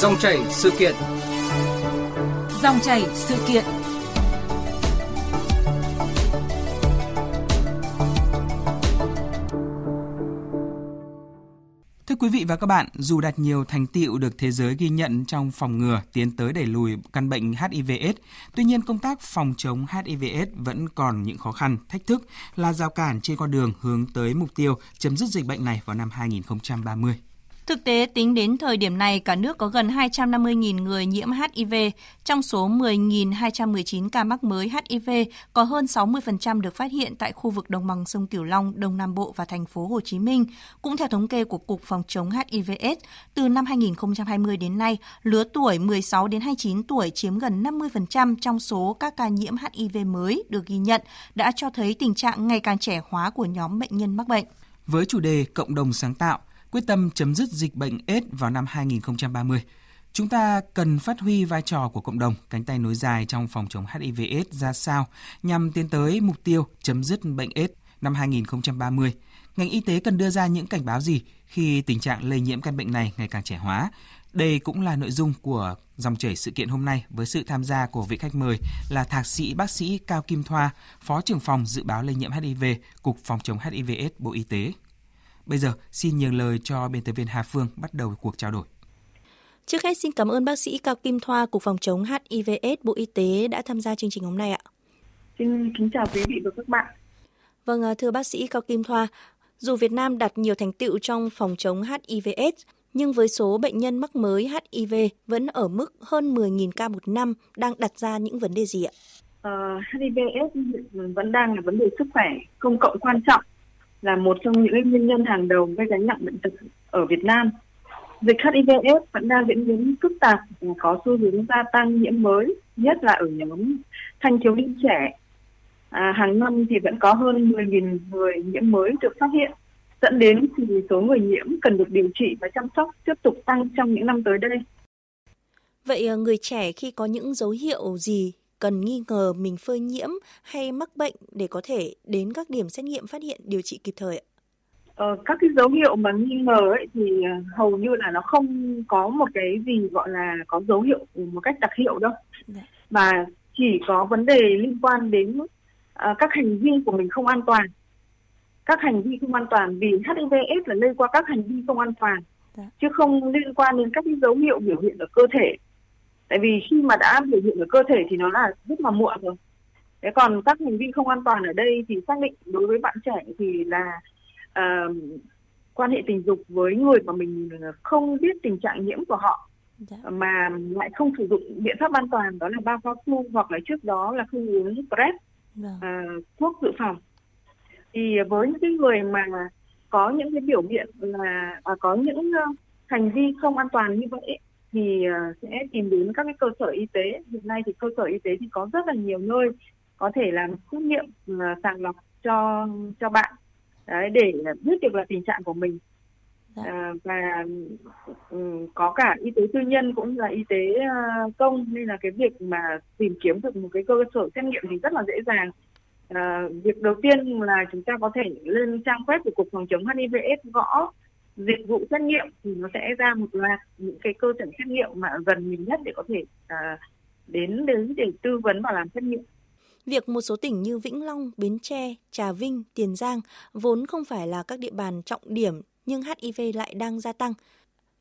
Dòng chảy sự kiện. Dòng chảy sự kiện. Thưa quý vị và các bạn, dù đạt nhiều thành tiệu được thế giới ghi nhận trong phòng ngừa tiến tới đẩy lùi căn bệnh HIV/AIDS, tuy nhiên công tác phòng chống HIV/AIDS vẫn còn những khó khăn, thách thức là rào cản trên con đường hướng tới mục tiêu chấm dứt dịch bệnh này vào năm 2030. Thực tế, tính đến thời điểm này, cả nước có gần 250.000 người nhiễm HIV. Trong số 10.219 ca mắc mới HIV, có hơn 60% được phát hiện tại khu vực đồng bằng sông Cửu Long, Đông Nam Bộ và thành phố Hồ Chí Minh. Cũng theo thống kê của Cục Phòng chống HIV/AIDS, từ năm 2020 đến nay, lứa tuổi 16 đến 29 tuổi chiếm gần 50% trong số các ca nhiễm HIV mới được ghi nhận, đã cho thấy tình trạng ngày càng trẻ hóa của nhóm bệnh nhân mắc bệnh. Với chủ đề Cộng đồng sáng tạo, quyết tâm chấm dứt dịch bệnh AIDS vào năm 2030. Chúng ta cần phát huy vai trò của cộng đồng, cánh tay nối dài trong phòng chống HIV/AIDS ra sao nhằm tiến tới mục tiêu chấm dứt bệnh AIDS năm 2030. Ngành y tế cần đưa ra những cảnh báo gì khi tình trạng lây nhiễm căn bệnh này ngày càng trẻ hóa? Đây cũng là nội dung của dòng chảy sự kiện hôm nay với sự tham gia của vị khách mời là thạc sĩ bác sĩ Cao Kim Thoa, Phó trưởng phòng dự báo lây nhiễm HIV, Cục Phòng chống HIV/AIDS Bộ Y tế. Bây giờ, xin nhường lời cho biên tập viên Hà Phương bắt đầu cuộc trao đổi. Trước hết xin cảm ơn bác sĩ Cao Kim Thoa, Cục Phòng chống HIV/AIDS Bộ Y tế đã tham gia chương trình hôm nay ạ. Xin kính chào quý vị và các bạn. Vâng, à, thưa bác sĩ Cao Kim Thoa, dù Việt Nam đạt nhiều thành tựu trong phòng chống HIV/AIDS, nhưng với số bệnh nhân mắc mới HIV vẫn ở mức hơn 10.000 ca một năm đang đặt ra những vấn đề gì ạ? Uh, ờ, HIV/AIDS vẫn đang là vấn đề sức khỏe công cộng quan trọng là một trong những nguyên nhân hàng đầu gây gánh nặng bệnh tật ở Việt Nam. Dịch HIV/AIDS vẫn đang diễn biến phức tạp và có xu hướng gia tăng nhiễm mới, nhất là ở nhóm thanh thiếu niên trẻ. À, hàng năm thì vẫn có hơn 10.000 người nhiễm mới được phát hiện, dẫn đến thì số người nhiễm cần được điều trị và chăm sóc tiếp tục tăng trong những năm tới đây. Vậy à, người trẻ khi có những dấu hiệu gì cần nghi ngờ mình phơi nhiễm hay mắc bệnh để có thể đến các điểm xét nghiệm phát hiện điều trị kịp thời ạ? Ờ, các cái dấu hiệu mà nghi ngờ ấy thì ờ, hầu như là nó không có một cái gì gọi là có dấu hiệu một cách đặc hiệu đâu dạ. mà chỉ có vấn đề liên quan đến uh, các hành vi của mình không an toàn các hành vi không an toàn vì HIV/AIDS là lây qua các hành vi không an toàn dạ. chứ không liên quan đến các cái dấu hiệu biểu hiện ở cơ thể tại vì khi mà đã biểu hiện ở cơ thể thì nó là rất là muộn rồi thế còn các hành vi không an toàn ở đây thì xác định đối với bạn trẻ thì là uh, quan hệ tình dục với người mà mình không biết tình trạng nhiễm của họ dạ. mà lại không sử dụng biện pháp an toàn đó là bao cao su hoặc là trước đó là không uống PrEP dạ. uh, thuốc dự phòng thì với những cái người mà có những cái biểu hiện là à, có những uh, hành vi không an toàn như vậy thì ờ, sẽ tìm đến các cái cơ sở y tế. Hiện nay thì cơ sở y tế thì có rất là nhiều nơi có thể làm xét nghiệm ờ, sàng lọc cho cho bạn. Đấy để biết được là tình trạng của mình. À, và um, có cả y tế tư nhân cũng là y tế uh, công nên là cái việc mà tìm kiếm được một cái cơ sở xét nghiệm thì rất là dễ dàng. À, việc đầu tiên là chúng ta có thể lên trang web của cục phòng chống HIV/AIDS gõ dịch vụ xét nghiệm thì nó sẽ ra một loạt những cái cơ sở xét nghiệm mà gần mình nhất để có thể à, đến đến để tư vấn và làm xét nghiệm. Việc một số tỉnh như Vĩnh Long, Bến Tre, Trà Vinh, Tiền Giang vốn không phải là các địa bàn trọng điểm nhưng HIV lại đang gia tăng.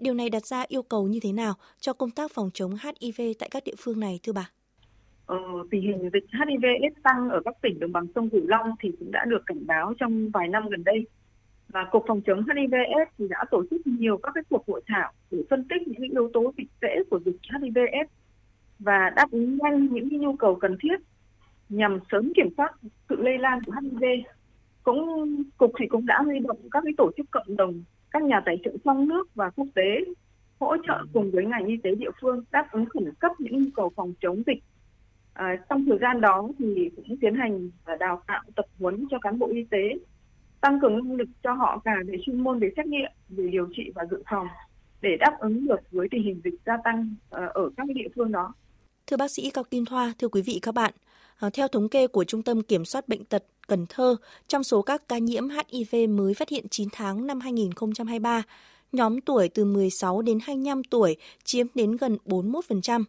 Điều này đặt ra yêu cầu như thế nào cho công tác phòng chống HIV tại các địa phương này thưa bà? Ờ, tình hình dịch HIV AIDS tăng ở các tỉnh đồng bằng sông Cửu Long thì cũng đã được cảnh báo trong vài năm gần đây và cục phòng chống HIV/AIDS thì đã tổ chức nhiều các cái cuộc hội thảo để phân tích những yếu tố dịch tễ của dịch HIV/AIDS và đáp ứng nhanh những nhu cầu cần thiết nhằm sớm kiểm soát sự lây lan của HIV. Cũng cục thì cũng đã huy động các cái tổ chức cộng đồng, các nhà tài trợ trong nước và quốc tế hỗ trợ cùng với ngành y tế địa phương đáp ứng khẩn cấp những nhu cầu phòng chống dịch. À, trong thời gian đó thì cũng tiến hành đào tạo tập huấn cho cán bộ y tế tăng cường năng lực cho họ cả về chuyên môn về xét nghiệm về điều trị và dự phòng để đáp ứng được với tình hình dịch gia tăng ờ, ở các địa phương đó. Thưa bác sĩ Cao Kim Thoa, thưa quý vị các bạn, ờ, theo thống kê của Trung tâm Kiểm soát Bệnh tật Cần Thơ, trong số các ca nhiễm HIV mới phát hiện 9 tháng năm 2023, nhóm tuổi từ 16 đến 25 tuổi chiếm đến gần 41%.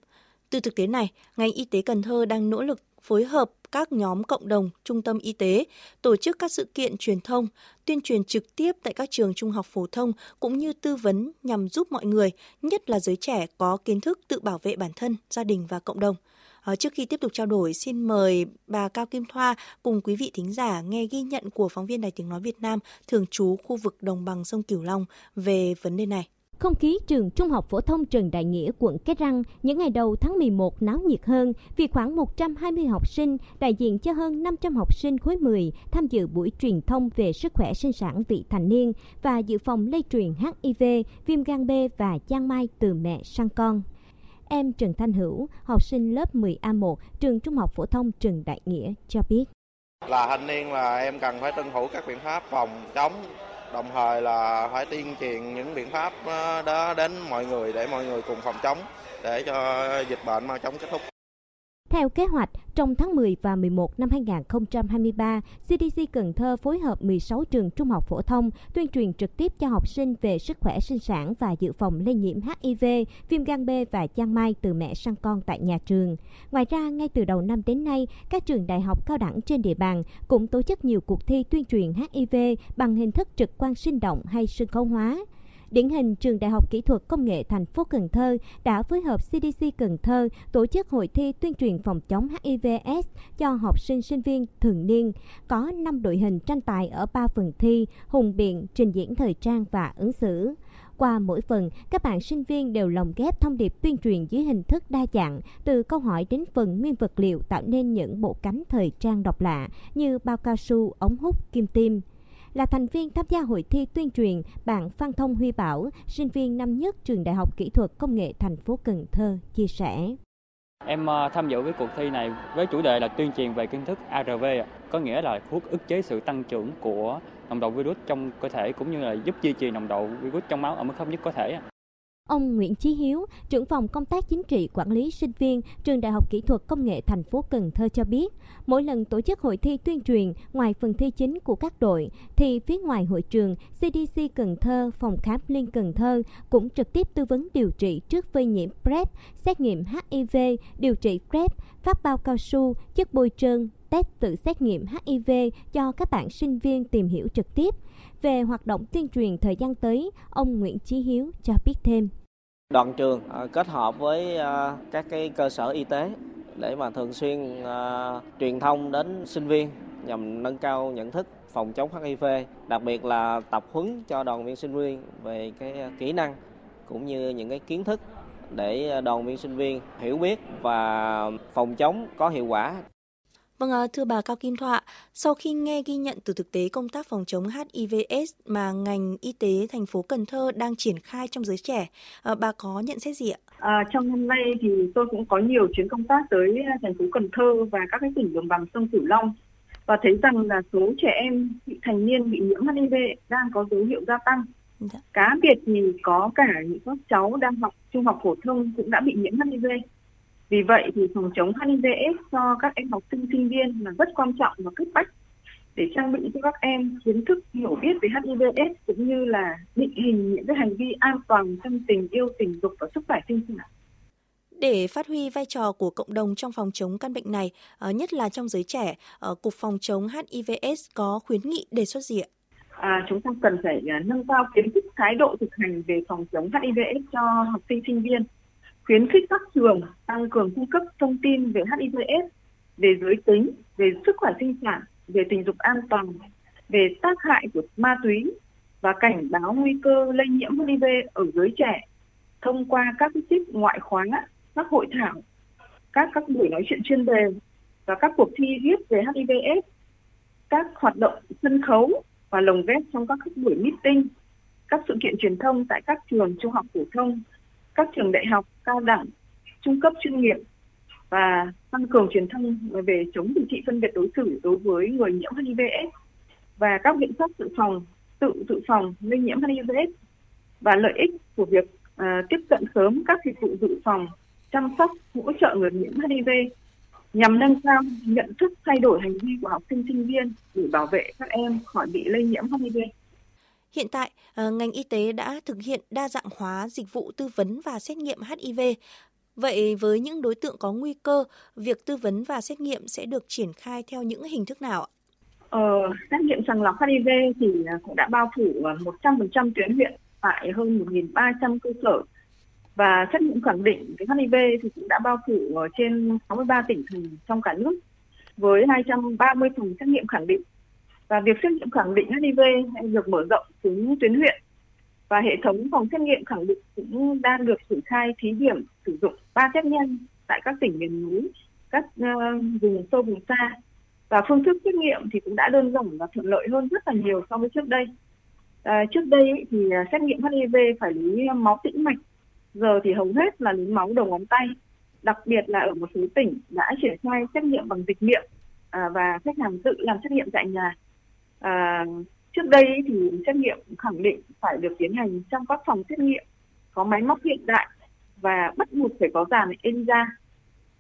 Từ thực tế này, ngành y tế Cần Thơ đang nỗ lực phối hợp các nhóm cộng đồng, trung tâm y tế, tổ chức các sự kiện truyền thông, tuyên truyền trực tiếp tại các trường trung học phổ thông cũng như tư vấn nhằm giúp mọi người, nhất là giới trẻ có kiến thức tự bảo vệ bản thân, gia đình và cộng đồng. À, trước khi tiếp tục trao đổi, xin mời bà Cao Kim Thoa cùng quý vị thính giả nghe ghi nhận của phóng viên Đài Tiếng Nói Việt Nam thường trú khu vực đồng bằng sông Cửu Long về vấn đề này. Không khí trường Trung học phổ thông Trần Đại Nghĩa, quận Cái Răng những ngày đầu tháng 11 náo nhiệt hơn vì khoảng 120 học sinh đại diện cho hơn 500 học sinh khối 10 tham dự buổi truyền thông về sức khỏe sinh sản vị thành niên và dự phòng lây truyền HIV, viêm gan B và giang mai từ mẹ sang con. Em Trần Thanh Hữu, học sinh lớp 10A1, trường Trung học phổ thông Trần Đại Nghĩa cho biết. Là thanh niên là em cần phải tuân thủ các biện pháp phòng chống đồng thời là phải tuyên truyền những biện pháp ờ, đó đến mọi người để mọi người cùng phòng chống để cho dịch bệnh mau chóng kết thúc. Theo kế hoạch, trong tháng 10 và 11 năm 2023, CDC Cần Thơ phối hợp 16 trường trung học phổ thông tuyên truyền trực tiếp cho học sinh về sức khỏe sinh sản và dự phòng lây nhiễm HIV, viêm gan B và giang mai từ mẹ sang con tại nhà trường. Ngoài ra, ngay từ đầu năm đến nay, các trường đại học cao đẳng trên địa bàn cũng tổ chức nhiều cuộc thi tuyên truyền HIV bằng hình thức trực quan sinh động hay sân khấu hóa. Điển hình, trường Đại học Kỹ thuật Công nghệ thành phố Cần Thơ đã phối hợp CDC Cần Thơ tổ chức hội thi tuyên truyền phòng chống HIVS cho học sinh sinh viên thường niên. Có 5 đội hình tranh tài ở 3 phần thi, hùng biện, trình diễn thời trang và ứng xử. Qua mỗi phần, các bạn sinh viên đều lồng ghép thông điệp tuyên truyền dưới hình thức đa dạng, từ câu hỏi đến phần nguyên vật liệu tạo nên những bộ cánh thời trang độc lạ như bao cao su, ống hút, kim tiêm là thành viên tham gia hội thi tuyên truyền, bạn Phan Thông Huy Bảo, sinh viên năm nhất trường Đại học Kỹ thuật Công nghệ thành phố Cần Thơ chia sẻ. Em ờ, tham dự với cuộc thi này với chủ đề là tuyên truyền về kiến thức ARV, có nghĩa là thuốc ức chế sự tăng trưởng của nồng độ virus trong cơ thể cũng như là giúp duy trì nồng độ virus trong máu ở mức thấp nhất có thể. Ông Nguyễn Chí Hiếu, trưởng phòng công tác chính trị quản lý sinh viên trường Đại học Kỹ thuật Công nghệ thành phố Cần Thơ cho biết, mỗi lần tổ chức hội thi tuyên truyền ngoài phần thi chính của các đội thì phía ngoài hội trường, CDC Cần Thơ, phòng khám Liên Cần Thơ cũng trực tiếp tư vấn điều trị trước phơi nhiễm PrEP, xét nghiệm HIV, điều trị PrEP, phát bao cao su, chất bôi trơn, test tự xét nghiệm HIV cho các bạn sinh viên tìm hiểu trực tiếp về hoạt động tuyên truyền thời gian tới, ông Nguyễn Chí Hiếu cho biết thêm. Đoàn trường à, kết hợp với à, các cái cơ sở y tế để mà thường xuyên à, truyền thông đến sinh viên nhằm nâng cao nhận thức phòng chống HIV, đặc biệt là tập huấn cho đoàn viên sinh viên về cái kỹ năng cũng như những cái kiến thức để đoàn viên sinh viên hiểu biết và phòng chống có hiệu quả Vâng, thưa bà Cao Kim Thoa, sau khi nghe ghi nhận từ thực tế công tác phòng chống HIVS mà ngành y tế thành phố Cần Thơ đang triển khai trong giới trẻ, ờ, bà có nhận xét gì ạ? À, trong năm nay thì tôi cũng có nhiều chuyến công tác tới thành phố Cần Thơ và các cái tỉnh đồng bằng sông Cửu Long và thấy rằng là số trẻ em bị thành niên bị nhiễm HIV đang có dấu hiệu gia tăng. Dạ. Cá biệt thì có cả những các cháu đang học trung học phổ thông cũng đã bị nhiễm HIV. Vì vậy thì phòng chống HIV/AIDS cho các em học sinh sinh viên là rất quan trọng và cấp bách để trang bị cho các em kiến thức hiểu biết về HIV/AIDS cũng như là định hình những cái hành vi an toàn trong tình yêu tình dục và sức khỏe sinh sản. Để phát huy vai trò của cộng đồng trong phòng chống căn bệnh này, ờ, nhất là trong giới trẻ, ờ, Cục Phòng chống HIV/AIDS có khuyến nghị đề xuất gì ạ? À, chúng ta cần phải à, nâng cao kiến thức thái độ thực hành về phòng chống HIV/AIDS cho học sinh sinh viên khuyến khích các trường tăng cường cung cấp thông tin về HIV/AIDS, về giới tính, về sức khỏe sinh sản, về tình dục an toàn, về tác hại của ma túy và cảnh báo nguy cơ lây nhiễm HIV ở giới trẻ thông qua các tiết ngoại khóa, các hội thảo, các các buổi nói chuyện chuyên đề và các cuộc thi viết về HIV/AIDS, các hoạt động sân khấu và lồng ghép trong các buổi meeting, các sự kiện truyền thông tại các trường trung học phổ thông các trường đại học, cao đẳng, trung cấp chuyên nghiệp và tăng cường truyền thông về chống điều trị phân biệt đối xử đối với người nhiễm HIV và các biện pháp dự phòng, tự dự phòng lây nhiễm HIV và lợi ích của việc uh, tiếp cận sớm các dịch vụ dự phòng, chăm sóc, hỗ trợ người nhiễm HIV nhằm nâng cao nhận thức thay đổi hành vi của học sinh sinh viên để bảo vệ các em khỏi bị lây nhiễm HIV. Hiện tại, ờ, ngành y tế đã thực hiện đa dạng hóa dịch vụ tư vấn và xét nghiệm HIV. Vậy với những đối tượng có nguy cơ, việc tư vấn và xét nghiệm sẽ được triển khai theo những hình thức nào ạ? Ờ, xét nghiệm sàng lọc HIV thì à, cũng đã bao phủ à, 100% tuyến huyện tại hơn 1.300 cơ sở và xét nghiệm khẳng định cái HIV thì cũng đã bao phủ à, trên 63 tỉnh thành trong cả nước với 230 phòng xét nghiệm khẳng định và việc xét nghiệm khẳng định HIV được mở rộng xuống tuyến huyện và hệ thống phòng xét nghiệm khẳng định cũng đang được triển khai thí điểm sử dụng ba test nhanh tại các tỉnh miền núi, các uh, vùng sâu vùng xa và phương thức xét nghiệm thì cũng đã đơn giản và thuận lợi hơn rất là nhiều so với trước đây. À, trước đây thì ờ, xét nghiệm HIV phải lấy máu tĩnh mạch, giờ thì hầu hết là lấy máu đầu ngón tay. Đặc biệt là ở một số tỉnh đã triển khai xét nghiệm bằng dịch miệng à, và khách hàng tự làm xét nghiệm tại nhà. À, trước đây thì xét nghiệm khẳng định phải được tiến hành trong các phòng xét nghiệm có máy móc hiện đại và bắt buộc phải có dàn ELISA.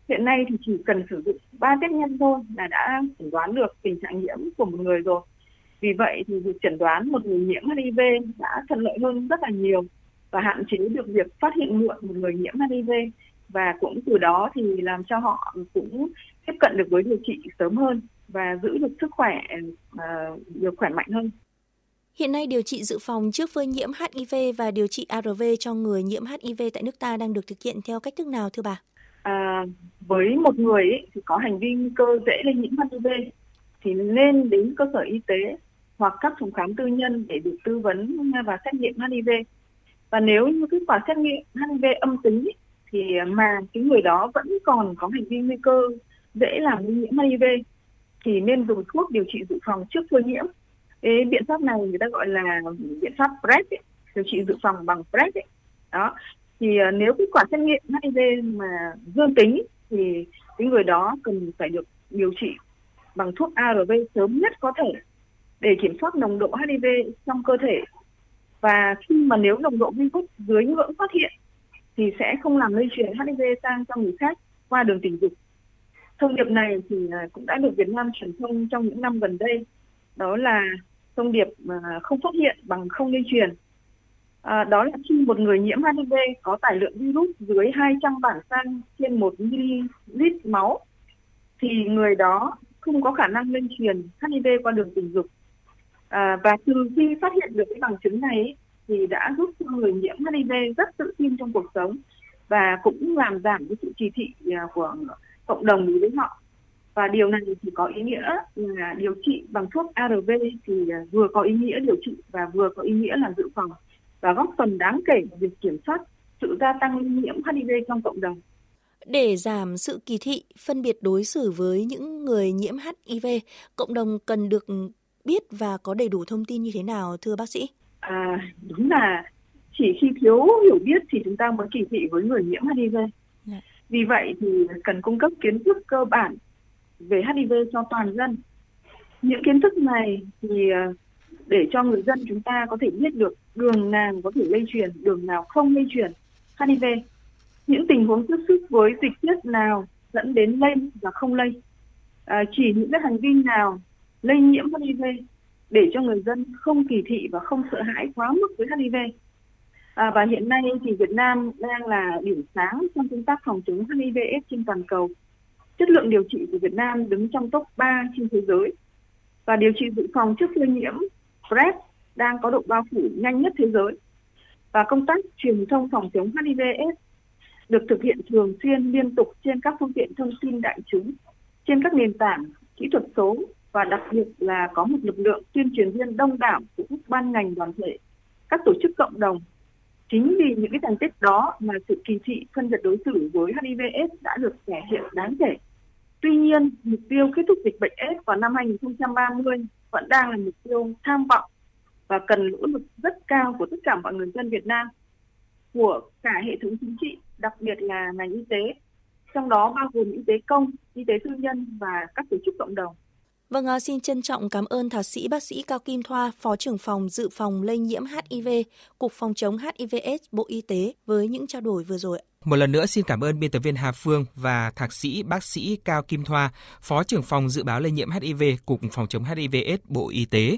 Hiện nay thì chỉ cần sử dụng ba test nhanh thôi là đã chẩn đoán được tình trạng nhiễm của một người rồi. Vì vậy thì việc chẩn đoán một người nhiễm HIV đã thuận lợi hơn rất là nhiều và hạn chế được việc phát hiện muộn một người nhiễm HIV và cũng từ đó thì làm cho họ cũng tiếp cận được với điều trị sớm hơn và giữ được sức khỏe uh, được khỏe mạnh hơn. Hiện nay điều trị dự phòng trước phơi nhiễm HIV và điều trị ARV cho người nhiễm HIV tại nước ta đang được thực hiện theo cách thức nào thưa bà? À, với một người ấy, thì có hành vi nguy cơ dễ lây nhiễm HIV thì nên đến cơ sở y tế hoặc các phòng khám tư nhân để được tư vấn và xét nghiệm HIV. Và nếu như kết quả xét nghiệm HIV âm tính thì mà cái người đó vẫn còn có hành vi nguy cơ dễ làm lây nhiễm HIV thì nên dùng thuốc điều trị dự phòng trước phơi nhiễm cái biện pháp này người ta gọi là biện pháp PrEP ấy, điều trị dự phòng bằng PrEP ấy. đó thì uh, nếu kết quả xét nghiệm HIV mà dương tính thì cái người đó cần phải được điều trị bằng thuốc ARV sớm nhất có thể để kiểm soát nồng độ HIV trong cơ thể và khi mà nếu nồng độ virus dưới ngưỡng phát hiện thì sẽ không làm lây truyền HIV sang cho người khác qua đường tình dục. Thông điệp này thì à, cũng đã được Việt Nam truyền thông trong những năm gần đây đó là thông điệp à, không phát hiện bằng không lây truyền. À, đó là khi một người nhiễm HIV có tải lượng virus dưới 200 bản san trên 1 ml máu thì người đó không có khả năng lây truyền HIV qua đường tình dục. À, và từ khi phát hiện được cái bằng chứng này thì đã giúp cho người nhiễm HIV rất tự tin trong cuộc sống và cũng làm giảm cái sự kỳ thị à, của cộng đồng đối với họ và điều này thì có ý nghĩa là điều trị bằng thuốc ARV thì à, vừa có ý nghĩa điều trị và vừa có ý nghĩa là dự phòng và góp phần đáng kể vào việc kiểm soát sự gia tăng nhiễm HIV trong cộng đồng. Để giảm sự kỳ thị, phân biệt đối xử với những người nhiễm HIV, cộng đồng cần được biết và có đầy đủ thông tin như thế nào thưa bác sĩ? À, đúng là chỉ khi thiếu hiểu biết thì chúng ta mới kỳ thị với người nhiễm HIV. Vì vậy thì cần cung cấp kiến thức cơ bản về HIV cho toàn dân. Những kiến thức này thì ờ, để cho người dân chúng ta có thể biết được đường nào có thể lây truyền, đường nào không lây truyền HIV. Những tình huống tiếp xúc với dịch tiết nào dẫn đến lây và không lây. À, chỉ những cái hành vi nào lây nhiễm HIV để cho người dân không kỳ thị và không sợ hãi quá mức với HIV. À, và hiện nay thì Việt Nam đang là điểm sáng trong công tác phòng chống HIV/AIDS trên toàn cầu chất lượng điều trị của Việt Nam đứng trong top 3 trên thế giới và điều trị dự phòng trước lây nhiễm PrEP đang có độ bao phủ nhanh nhất thế giới và công tác truyền thông phòng chống HIV/AIDS được thực hiện thường xuyên liên tục trên các phương tiện thông tin đại chúng, trên các nền tảng kỹ thuật số và đặc biệt là có một lực lượng tuyên truyền viên đông đảo của các ban ngành đoàn thể, các tổ chức cộng đồng. Chính vì những cái thành tích đó mà sự kỳ thị phân biệt đối xử với HIV/AIDS đã được thể hiện đáng kể. Tuy nhiên, mục tiêu kết thúc dịch bệnh AIDS vào năm 2030 vẫn đang là mục tiêu tham vọng và cần nỗ lực rất cao của tất cả mọi người dân Việt Nam, của cả hệ thống chính trị, đặc biệt là ngành y tế, trong đó bao gồm y tế công, y tế tư nhân và các tổ chức cộng đồng. Vâng, à, xin trân trọng cảm ơn thạc sĩ bác sĩ Cao Kim Thoa, Phó trưởng phòng dự phòng lây nhiễm HIV, Cục Phòng chống HIV/AIDS Bộ Y tế với những trao đổi vừa rồi. Một lần nữa xin cảm ơn biên tập viên Hà Phương và thạc sĩ bác sĩ Cao Kim Thoa, Phó trưởng phòng dự báo lây nhiễm HIV, Cục Phòng chống HIV/AIDS Bộ Y tế.